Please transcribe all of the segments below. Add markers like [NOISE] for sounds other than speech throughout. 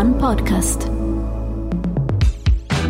One Podcast.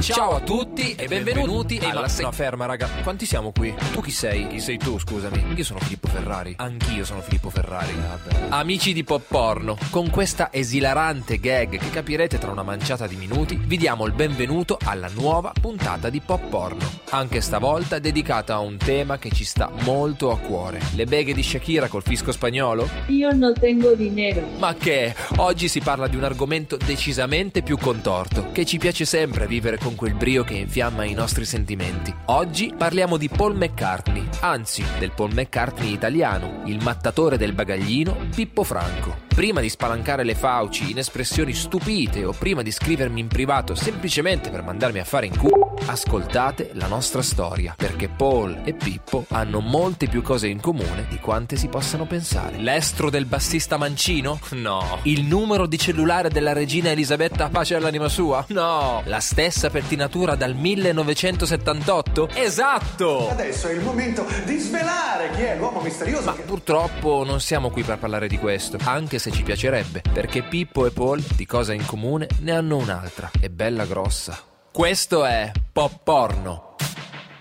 Ciao a tutti e benvenuti alla se- No, ferma, raga. Quanti siamo qui? Tu chi sei? Chi sei tu, scusami? Io sono Filippo Ferrari. Anch'io sono Filippo Ferrari. Vabbè. Amici di Pop Porno, con questa esilarante gag che capirete tra una manciata di minuti, vi diamo il benvenuto alla nuova puntata di Pop Porno. Anche stavolta dedicata a un tema che ci sta molto a cuore. Le beghe di Shakira col fisco spagnolo? Io no tengo dinero. Ma che? Oggi si parla di un argomento decisamente più contorto, che ci piace sempre vivere con quel brio che infiamma i nostri sentimenti. Oggi parliamo di Paul McCartney, anzi del Paul McCartney italiano, il mattatore del bagaglino Pippo Franco. Prima di spalancare le fauci in espressioni stupite o prima di scrivermi in privato semplicemente per mandarmi a fare in culo, ascoltate la nostra storia, perché Paul e Pippo hanno molte più cose in comune di quante si possano pensare. L'estro del bassista mancino? [LAUGHS] No. Il numero di cellulare della regina Elisabetta pace all'anima sua? No. La stessa pettinatura dal 1978? Esatto! Adesso è il momento di svelare chi è l'uomo misterioso Ma che... purtroppo non siamo qui per parlare di questo, anche se ci piacerebbe, perché Pippo e Paul di cosa in comune ne hanno un'altra, e bella grossa. Questo è Pop Porno.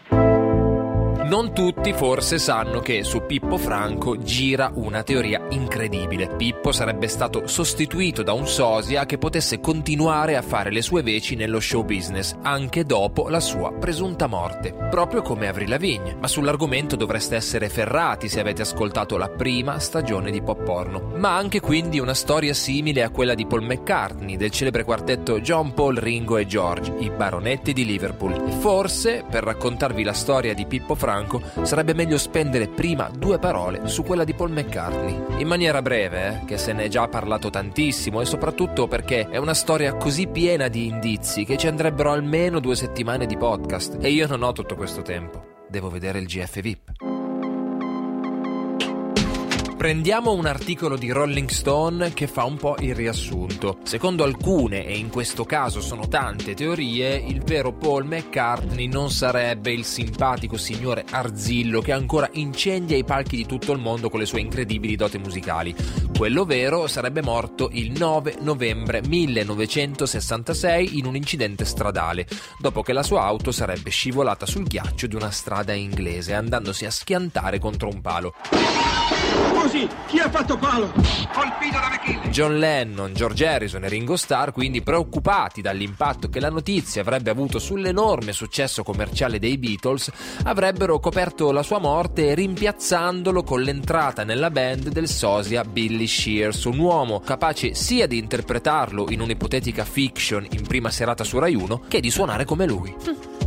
Non tutti forse sanno che su Pippo Franco gira una teoria incredibile. Pippo sarebbe stato sostituito da un sosia che potesse continuare a fare le sue veci nello show business anche dopo la sua presunta morte, proprio come Avril Lavigne. Ma sull'argomento dovreste essere ferrati se avete ascoltato la prima stagione di Pop Porno. Ma anche quindi una storia simile a quella di Paul McCartney, del celebre quartetto John Paul, Ringo e George, i baronetti di Liverpool. Forse, per raccontarvi la storia di Pippo Franco, sarebbe meglio spendere prima due parole su quella di Paul McCartney. In maniera breve, eh, che se ne è già parlato tantissimo e soprattutto perché è una storia così piena di indizi che ci andrebbero almeno due settimane di podcast e io non ho tutto questo tempo. Devo vedere il GF VIP. Prendiamo un articolo di Rolling Stone che fa un po' il riassunto. Secondo alcune, e in questo caso sono tante teorie, il vero Paul McCartney non sarebbe il simpatico signore Arzillo che ancora incendia i palchi di tutto il mondo con le sue incredibili doti musicali. Quello vero sarebbe morto il 9 novembre 1966 in un incidente stradale, dopo che la sua auto sarebbe scivolata sul ghiaccio di una strada inglese, andandosi a schiantare contro un palo. Così, chi ha fatto palo? John Lennon, George Harrison e Ringo Starr, quindi preoccupati dall'impatto che la notizia avrebbe avuto sull'enorme successo commerciale dei Beatles, avrebbero coperto la sua morte rimpiazzandolo con l'entrata nella band del sosia Billy Shears, un uomo capace sia di interpretarlo in un'ipotetica fiction in prima serata su Rai 1 che di suonare come lui.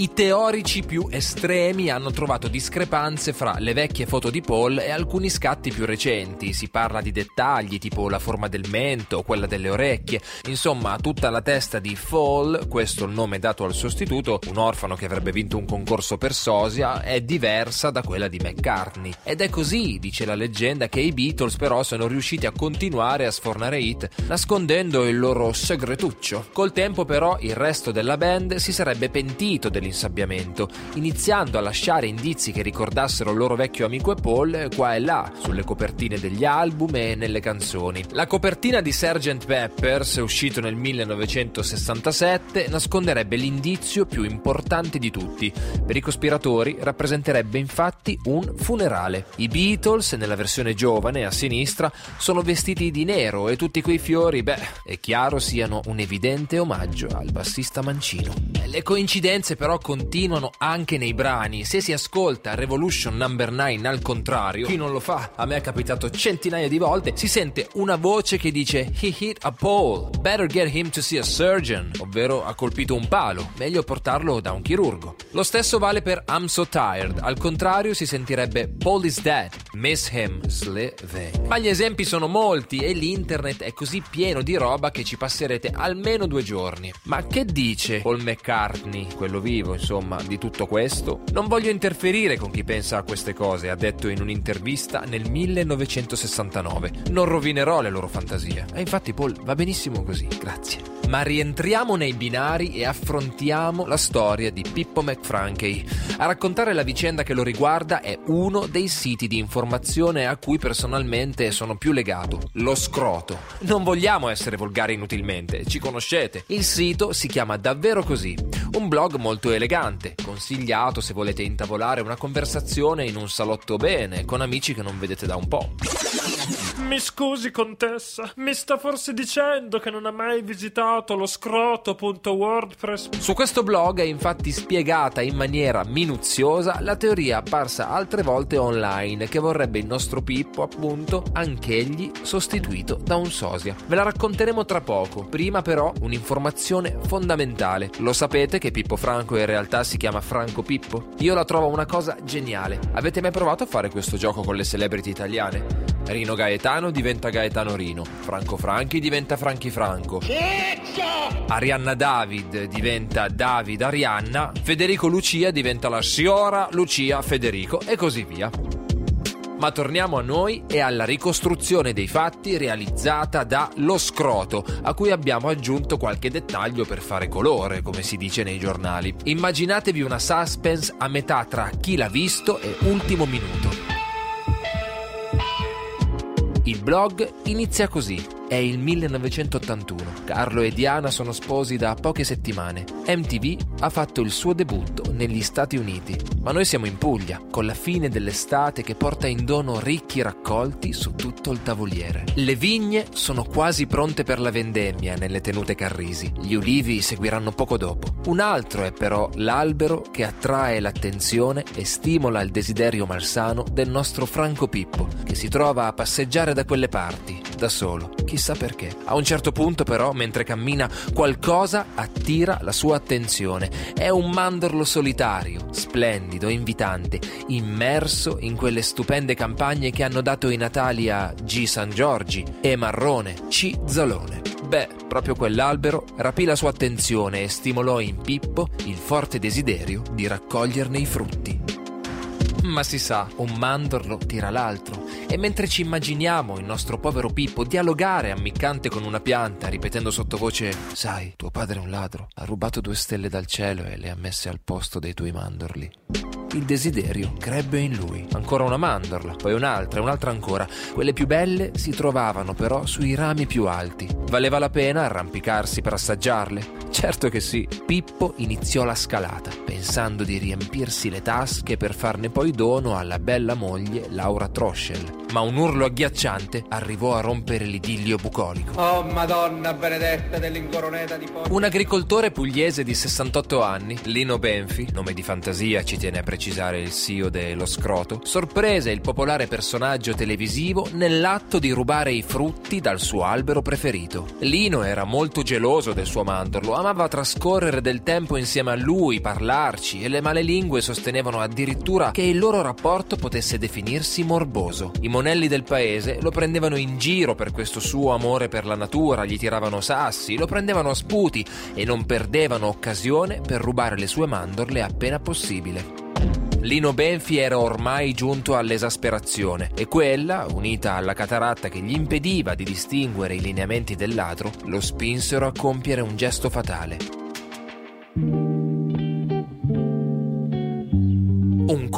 I teorici più estremi hanno trovato discrepanze fra le vecchie foto di Paul e alcuni scatti più recenti. Si parla di dettagli tipo la forma del mento quella delle orecchie. Insomma, tutta la testa di Fall, questo il nome dato al sostituto, un orfano che avrebbe vinto un concorso per sosia, è diversa da quella di McCartney. Ed è così, dice la leggenda, che i Beatles però sono riusciti a continuare a sfornare hit nascondendo il loro segretuccio. Col tempo però il resto della band si sarebbe pentito dell'informazione insabbiamento, iniziando a lasciare indizi che ricordassero il loro vecchio amico e Paul qua e là, sulle copertine degli album e nelle canzoni. La copertina di Sgt. Peppers, uscito nel 1967, nasconderebbe l'indizio più importante di tutti. Per i cospiratori rappresenterebbe infatti un funerale. I Beatles, nella versione giovane, a sinistra, sono vestiti di nero e tutti quei fiori, beh, è chiaro siano un evidente omaggio al bassista mancino. Le coincidenze però continuano anche nei brani. Se si ascolta Revolution Number 9 al contrario, chi non lo fa? A me è capitato centinaia di volte, si sente una voce che dice He hit a pole, better get him to see a surgeon, ovvero ha colpito un palo, meglio portarlo da un chirurgo. Lo stesso vale per I'm so tired, al contrario si sentirebbe Paul is dead, miss him, slave. Ma gli esempi sono molti e l'internet è così pieno di roba che ci passerete almeno due giorni. Ma che dice Paul McCartney, quello vivo, insomma, di tutto questo? Non voglio interferire con chi pensa a queste cose, ha detto in un'intervista nel 1969. Non rovinerò le loro fantasie. E infatti Paul va benissimo così, grazie. Ma rientriamo nei binari e affrontiamo la storia di Pippo McFrankey. A raccontare la vicenda che lo riguarda è uno dei siti di informazione a cui personalmente sono più legato, lo scroto. Non vogliamo essere volgari inutilmente, ci conoscete. Il sito si chiama davvero così. Un blog molto elegante, consigliato se volete intavolare una conversazione in un salotto bene, con amici che non vedete da un po'. Mi scusi, contessa, mi sta forse dicendo che non ha mai visitato lo scroto.wordpress? Su questo blog è infatti spiegata in maniera minuziosa la teoria apparsa altre volte online che vorrebbe il nostro Pippo, appunto, anch'egli sostituito da un sosia. Ve la racconteremo tra poco, prima però un'informazione fondamentale. Lo sapete che Pippo Franco in realtà si chiama Franco Pippo? Io la trovo una cosa geniale. Avete mai provato a fare questo gioco con le celebrity italiane? Rino Gaetano diventa Gaetano Rino, Franco Franchi diventa Franchi Franco, Arianna David diventa David Arianna, Federico Lucia diventa la signora Lucia Federico e così via. Ma torniamo a noi e alla ricostruzione dei fatti realizzata da Lo Scroto, a cui abbiamo aggiunto qualche dettaglio per fare colore, come si dice nei giornali. Immaginatevi una suspense a metà tra chi l'ha visto e ultimo minuto. Il blog inizia così. È il 1981. Carlo e Diana sono sposi da poche settimane. MTV ha fatto il suo debutto negli Stati Uniti, ma noi siamo in Puglia, con la fine dell'estate che porta in dono ricchi raccolti su tutto il tavoliere. Le vigne sono quasi pronte per la vendemmia nelle tenute Carrisi. Gli ulivi seguiranno poco dopo. Un altro è però l'albero che attrae l'attenzione e stimola il desiderio malsano del nostro Franco Pippo, che si trova a passeggiare da quelle parti, da solo. Chissà perché. A un certo punto, però, mentre cammina, qualcosa attira la sua attenzione. È un mandorlo solitario, splendido, invitante, immerso in quelle stupende campagne che hanno dato i natali a G. San Giorgi, E. Marrone, C. Zalone. Beh, proprio quell'albero rapì la sua attenzione e stimolò in Pippo il forte desiderio di raccoglierne i frutti. Ma si sa, un mandorlo tira l'altro. E mentre ci immaginiamo il nostro povero Pippo dialogare ammiccante con una pianta, ripetendo sottovoce: Sai, tuo padre è un ladro, ha rubato due stelle dal cielo e le ha messe al posto dei tuoi mandorli. Il desiderio crebbe in lui. Ancora una mandorla, poi un'altra, un'altra ancora. Quelle più belle si trovavano però sui rami più alti. Valeva la pena arrampicarsi per assaggiarle? Certo che sì. Pippo iniziò la scalata, pensando di riempirsi le tasche per farne poi dono alla bella moglie Laura Troschel. Ma un urlo agghiacciante arrivò a rompere l'idillio bucolico. Oh Madonna benedetta dell'incoroneta di porco. Un agricoltore pugliese di 68 anni, Lino Benfi, nome di fantasia ci tiene a precisare il CEO dello scroto, sorprese il popolare personaggio televisivo nell'atto di rubare i frutti dal suo albero preferito. Lino era molto geloso del suo mandorlo, amava trascorrere del tempo insieme a lui, parlarci e le male lingue sostenevano addirittura che il loro rapporto potesse definirsi morboso. I monelli del paese lo prendevano in giro per questo suo amore per la natura, gli tiravano sassi, lo prendevano a sputi e non perdevano occasione per rubare le sue mandorle appena possibile. Lino Benfi era ormai giunto all'esasperazione e quella, unita alla cataratta che gli impediva di distinguere i lineamenti del ladro, lo spinsero a compiere un gesto fatale.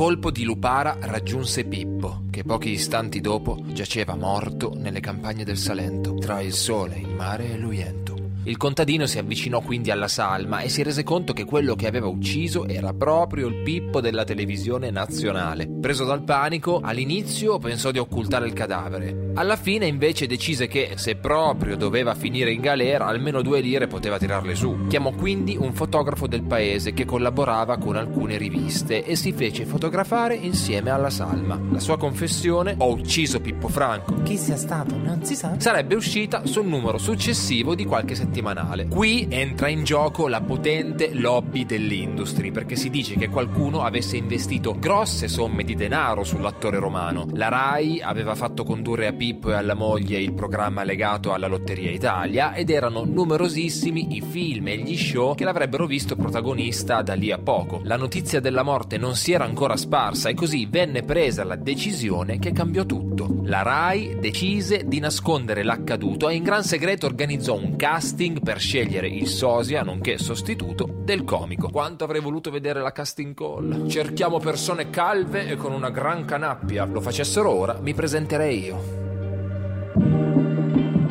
Colpo di lupara raggiunse Pippo, che pochi istanti dopo giaceva morto nelle campagne del Salento, tra il sole, il mare e l'Uiento. Il contadino si avvicinò quindi alla salma e si rese conto che quello che aveva ucciso era proprio il Pippo della televisione nazionale. Preso dal panico, all'inizio pensò di occultare il cadavere. Alla fine invece decise che, se proprio doveva finire in galera, almeno due lire poteva tirarle su. Chiamò quindi un fotografo del paese che collaborava con alcune riviste e si fece fotografare insieme alla salma. La sua confessione, ho ucciso Pippo Franco, chi sia stato non si sa, sarebbe uscita sul numero successivo di qualche settimanale. Qui entra in gioco la potente lobby dell'industry perché si dice che qualcuno avesse investito grosse somme di denaro sull'attore romano. La RAI aveva fatto condurre a Pippo e alla moglie il programma legato alla Lotteria Italia ed erano numerosissimi i film e gli show che l'avrebbero visto protagonista da lì a poco. La notizia della morte non si era ancora sparsa e così venne presa la decisione che cambiò tutto. La RAI decise di nascondere l'accaduto e in gran segreto organizzò un casting per scegliere il sosia, nonché sostituto, del comico. Quanto avrei voluto vedere la casting call. Cerchiamo persone calve e con una gran canappia. Lo facessero ora, mi presenterei io.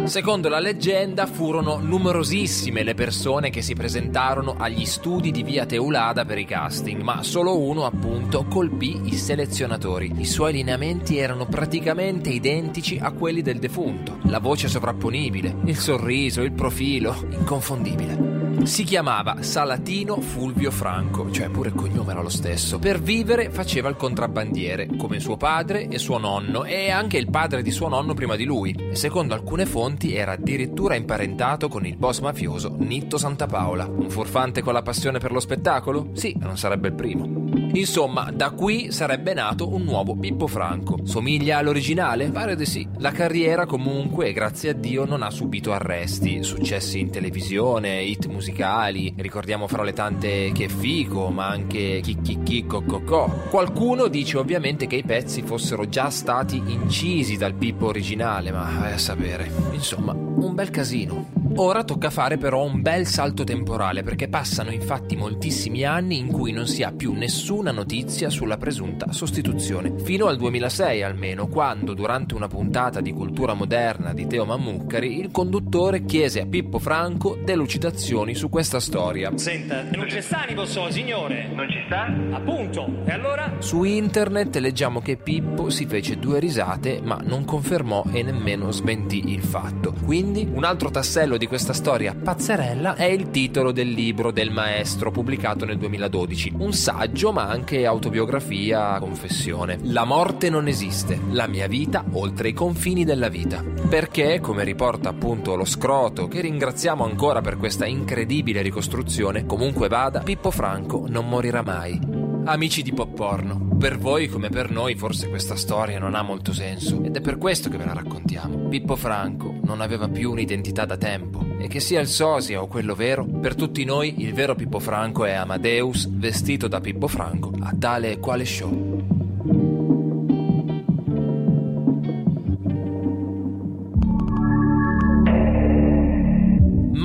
Secondo la leggenda furono numerosissime le persone che si presentarono agli studi di via Teulada per i casting, ma solo uno appunto colpì i selezionatori. I suoi lineamenti erano praticamente identici a quelli del defunto, la voce sovrapponibile, il sorriso, il profilo, inconfondibile. Si chiamava Salatino Fulvio Franco, cioè pure il cognome era lo stesso. Per vivere faceva il contrabbandiere, come suo padre e suo nonno, e anche il padre di suo nonno prima di lui. Secondo alcune fonti era addirittura imparentato con il boss mafioso Nitto Santapaola. Un furfante con la passione per lo spettacolo? Sì, non sarebbe il primo. Insomma, da qui sarebbe nato un nuovo Pippo Franco. Somiglia all'originale? Pare di sì. La carriera comunque, grazie a Dio, non ha subito arresti. Successi in televisione, hit musicali, ricordiamo fra le tante che fico, ma anche chi chi chi co co co. Qualcuno dice ovviamente che i pezzi fossero già stati incisi dal Pippo originale, ma vai a sapere. Insomma, un bel casino. Ora tocca fare però un bel salto temporale perché passano infatti moltissimi anni in cui non si ha più nessuna notizia sulla presunta sostituzione, fino al 2006 almeno, quando durante una puntata di cultura moderna di Teo Mammuccari il conduttore chiese a Pippo Franco delucidazioni su questa storia. Senta, non ci sta Nivosso, signore. Non ci sta? Appunto. E allora? Su internet leggiamo che Pippo si fece due risate ma non confermò e nemmeno smentì il fatto. Quindi un altro tassello di questa storia pazzerella è il titolo del libro del maestro pubblicato nel 2012. Un saggio ma anche autobiografia, confessione. La morte non esiste, la mia vita oltre i confini della vita. Perché, come riporta appunto lo scroto, che ringraziamo ancora per questa incredibile ricostruzione, comunque vada, Pippo Franco non morirà mai. Amici di Pop Porno, per voi come per noi forse questa storia non ha molto senso ed è per questo che ve la raccontiamo. Pippo Franco non aveva più un'identità da tempo e che sia il sosia o quello vero, per tutti noi il vero Pippo Franco è Amadeus vestito da Pippo Franco a tale e quale show.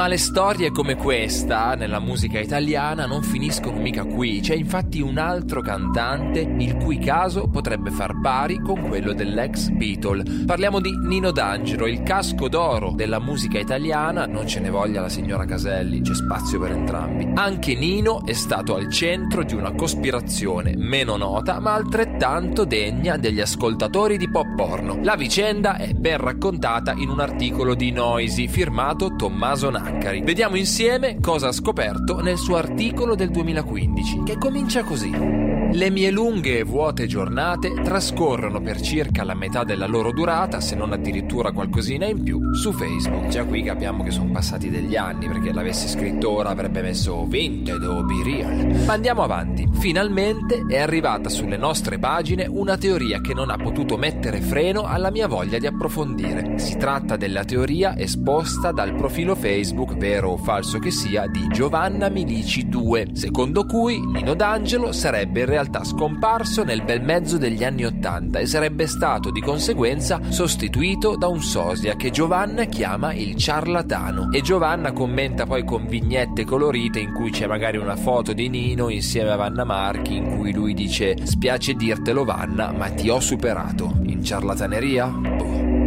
Ma le storie come questa nella musica italiana non finiscono mica qui, c'è infatti un altro cantante il cui caso potrebbe far pari con quello dell'ex Beatle. Parliamo di Nino D'Angelo, il casco d'oro della musica italiana, non ce ne voglia la signora Caselli, c'è spazio per entrambi. Anche Nino è stato al centro di una cospirazione meno nota ma altrettanto degna degli ascoltatori di pop porno. La vicenda è ben raccontata in un articolo di Noisy firmato Tommaso Nani. Naccari. Vediamo insieme cosa ha scoperto nel suo articolo del 2015, che comincia così. Le mie lunghe e vuote giornate trascorrono per circa la metà della loro durata, se non addirittura qualcosina in più, su Facebook. Già qui capiamo che sono passati degli anni, perché l'avessi scritto ora avrebbe messo Vinted o Be Real. Ma andiamo avanti. Finalmente è arrivata sulle nostre pagine una teoria che non ha potuto mettere freno alla mia voglia di approfondire. Si tratta della teoria esposta dal profilo Facebook, vero o falso che sia, di Giovanna Milici 2, secondo cui Nino D'Angelo sarebbe in realtà scomparso nel bel mezzo degli anni Ottanta e sarebbe stato di conseguenza sostituito da un sosia che Giovanna chiama il ciarlatano. E Giovanna commenta poi con vignette colorite in cui c'è magari una foto di Nino insieme a Vanna Marchi in cui lui dice spiace dirtelo Vanna ma ti ho superato. In ciarlataneria? Boh.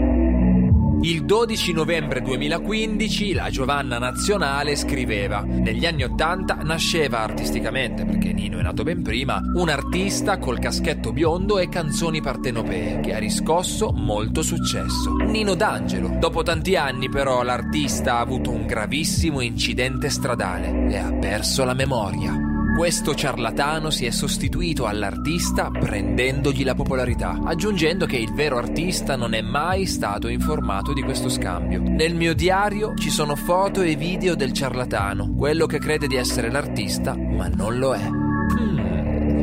Il 12 novembre 2015 la Giovanna Nazionale scriveva Negli anni Ottanta nasceva artisticamente, perché Nino è nato ben prima, un artista col caschetto biondo e canzoni partenopee che ha riscosso molto successo. Nino D'Angelo. Dopo tanti anni però l'artista ha avuto un gravissimo incidente stradale e ha perso la memoria. Questo ciarlatano si è sostituito all'artista prendendogli la popolarità, aggiungendo che il vero artista non è mai stato informato di questo scambio. Nel mio diario ci sono foto e video del ciarlatano, quello che crede di essere l'artista, ma non lo è.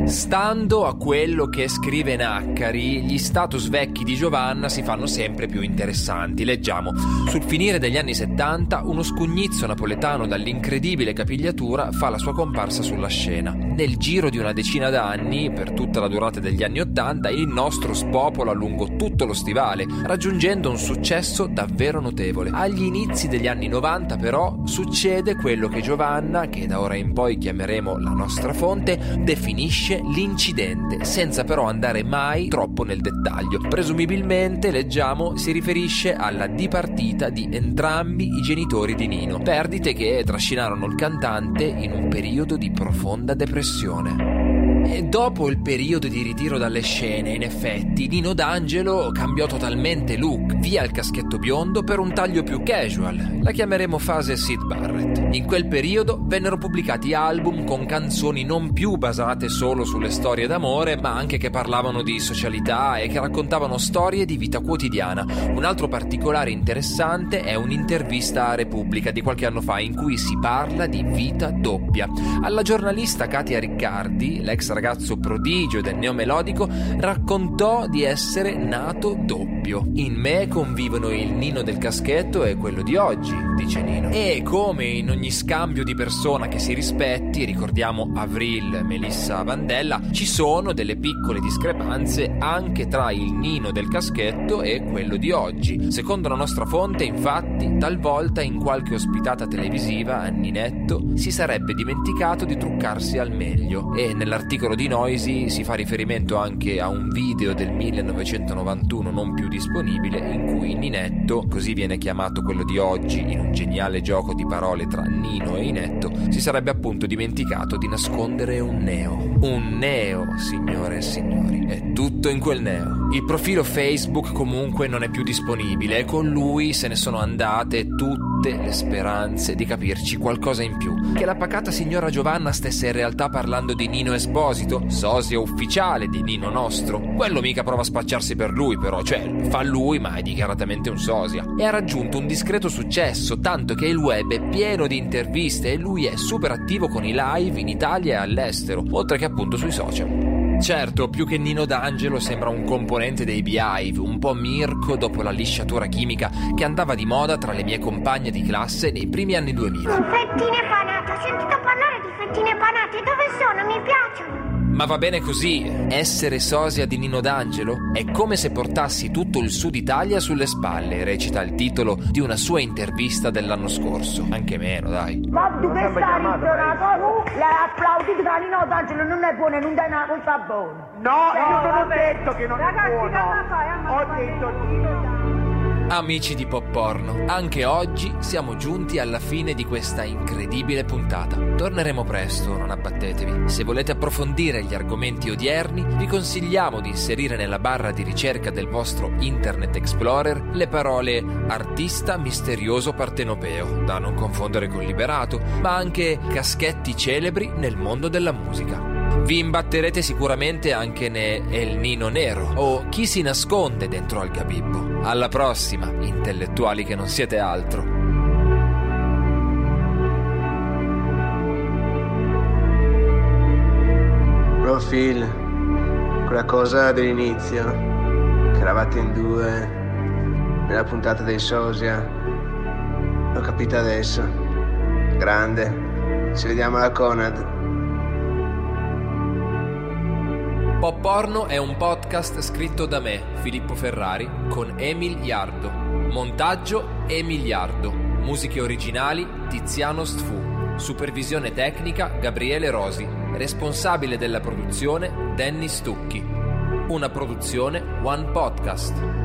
Stando a quello che scrive Naccari, gli status vecchi di Giovanna si fanno sempre più interessanti. Leggiamo: Sul finire degli anni 70, uno scugnizzo napoletano dall'incredibile capigliatura fa la sua comparsa sulla scena. Nel giro di una decina d'anni, per tutta la durata degli anni 80, il nostro spopola lungo tutto lo stivale, raggiungendo un successo davvero notevole. Agli inizi degli anni 90, però, succede quello che Giovanna, che da ora in poi chiameremo la nostra fonte, definisce l'incidente, senza però andare mai troppo nel dettaglio. Presumibilmente, leggiamo, si riferisce alla dipartita di entrambi i genitori di Nino, perdite che trascinarono il cantante in un periodo di profonda depressione. E dopo il periodo di ritiro dalle scene, in effetti, Nino D'Angelo cambiò totalmente look, via il caschetto biondo per un taglio più casual. La chiameremo fase Sid Barrett. In quel periodo vennero pubblicati album con canzoni non più basate solo sulle storie d'amore, ma anche che parlavano di socialità e che raccontavano storie di vita quotidiana. Un altro particolare interessante è un'intervista a Repubblica di qualche anno fa in cui si parla di vita doppia. Alla giornalista Katia Riccardi, l'ex ragazzo prodigio del neomelodico, raccontò di essere nato doppio. In me convivono il Nino del caschetto e quello di oggi, dice Nino. E come in ogni scambio di persona che si rispetti, ricordiamo Avril, Melissa Vandella, ci sono delle piccole discrepanze anche tra il Nino del caschetto e quello di oggi. Secondo la nostra fonte, infatti, talvolta in qualche ospitata televisiva a Ninetto si sarebbe dimenticato di truccarsi al meglio e nell'articolo di Noisy si fa riferimento anche a un video del 1991 non più disponibile in cui Ninetto, così viene chiamato quello di oggi in un geniale gioco di parole tra Nino e Inetto, si sarebbe appunto dimenticato di nascondere un neo. Un neo, signore e signori. È tutto in quel neo. Il profilo Facebook comunque non è più disponibile e con lui se ne sono andate tutte le speranze di capirci qualcosa in più. Che la pacata signora Giovanna stesse in realtà parlando di Nino Esposito, sosia ufficiale di Nino nostro. Quello mica prova a spacciarsi per lui però, cioè fa lui ma è dichiaratamente un sosia. E ha raggiunto un discreto successo, tanto che il web è pieno di interviste e lui è super attivo con i live in Italia e all'estero, oltre che appunto sui social. Certo, più che Nino D'Angelo sembra un componente dei Beehive, un po' Mirko dopo la lisciatura chimica che andava di moda tra le mie compagne di classe nei primi anni 2000. Fettine panate, ho sentito parlare di fettine panate, dove sono? Mi piacciono. Ma va bene così, essere sosia di Nino D'Angelo è come se portassi tutto il sud Italia sulle spalle, recita il titolo di una sua intervista dell'anno scorso, anche meno dai. Ma tu che stai ritornato? L'hai applaudito da Nino D'Angelo, non è buono, non dai una cosa buona. No, io non ho detto che non Ragazzi, è buono. cosa fai? Amma Ho detto Nino D'Angelo. Amici di Pop Porno, anche oggi siamo giunti alla fine di questa incredibile puntata. Torneremo presto, non abbattetevi. Se volete approfondire gli argomenti odierni, vi consigliamo di inserire nella barra di ricerca del vostro Internet Explorer le parole artista misterioso partenopeo, da non confondere con liberato, ma anche caschetti celebri nel mondo della musica. Vi imbatterete sicuramente anche ne El Nino Nero o chi si nasconde dentro al Gabibbo. Alla prossima, intellettuali che non siete altro. Bro Phil, quella cosa dell'inizio, che eravate in due nella puntata dei Sosia, l'ho capita adesso. Grande, ci vediamo alla Conad. Pop Porno è un podcast scritto da me, Filippo Ferrari, con Emil Iardo. Montaggio Emil Iardo. Musiche originali Tiziano Stfu. Supervisione tecnica Gabriele Rosi. Responsabile della produzione Danny Stucchi. Una produzione One Podcast.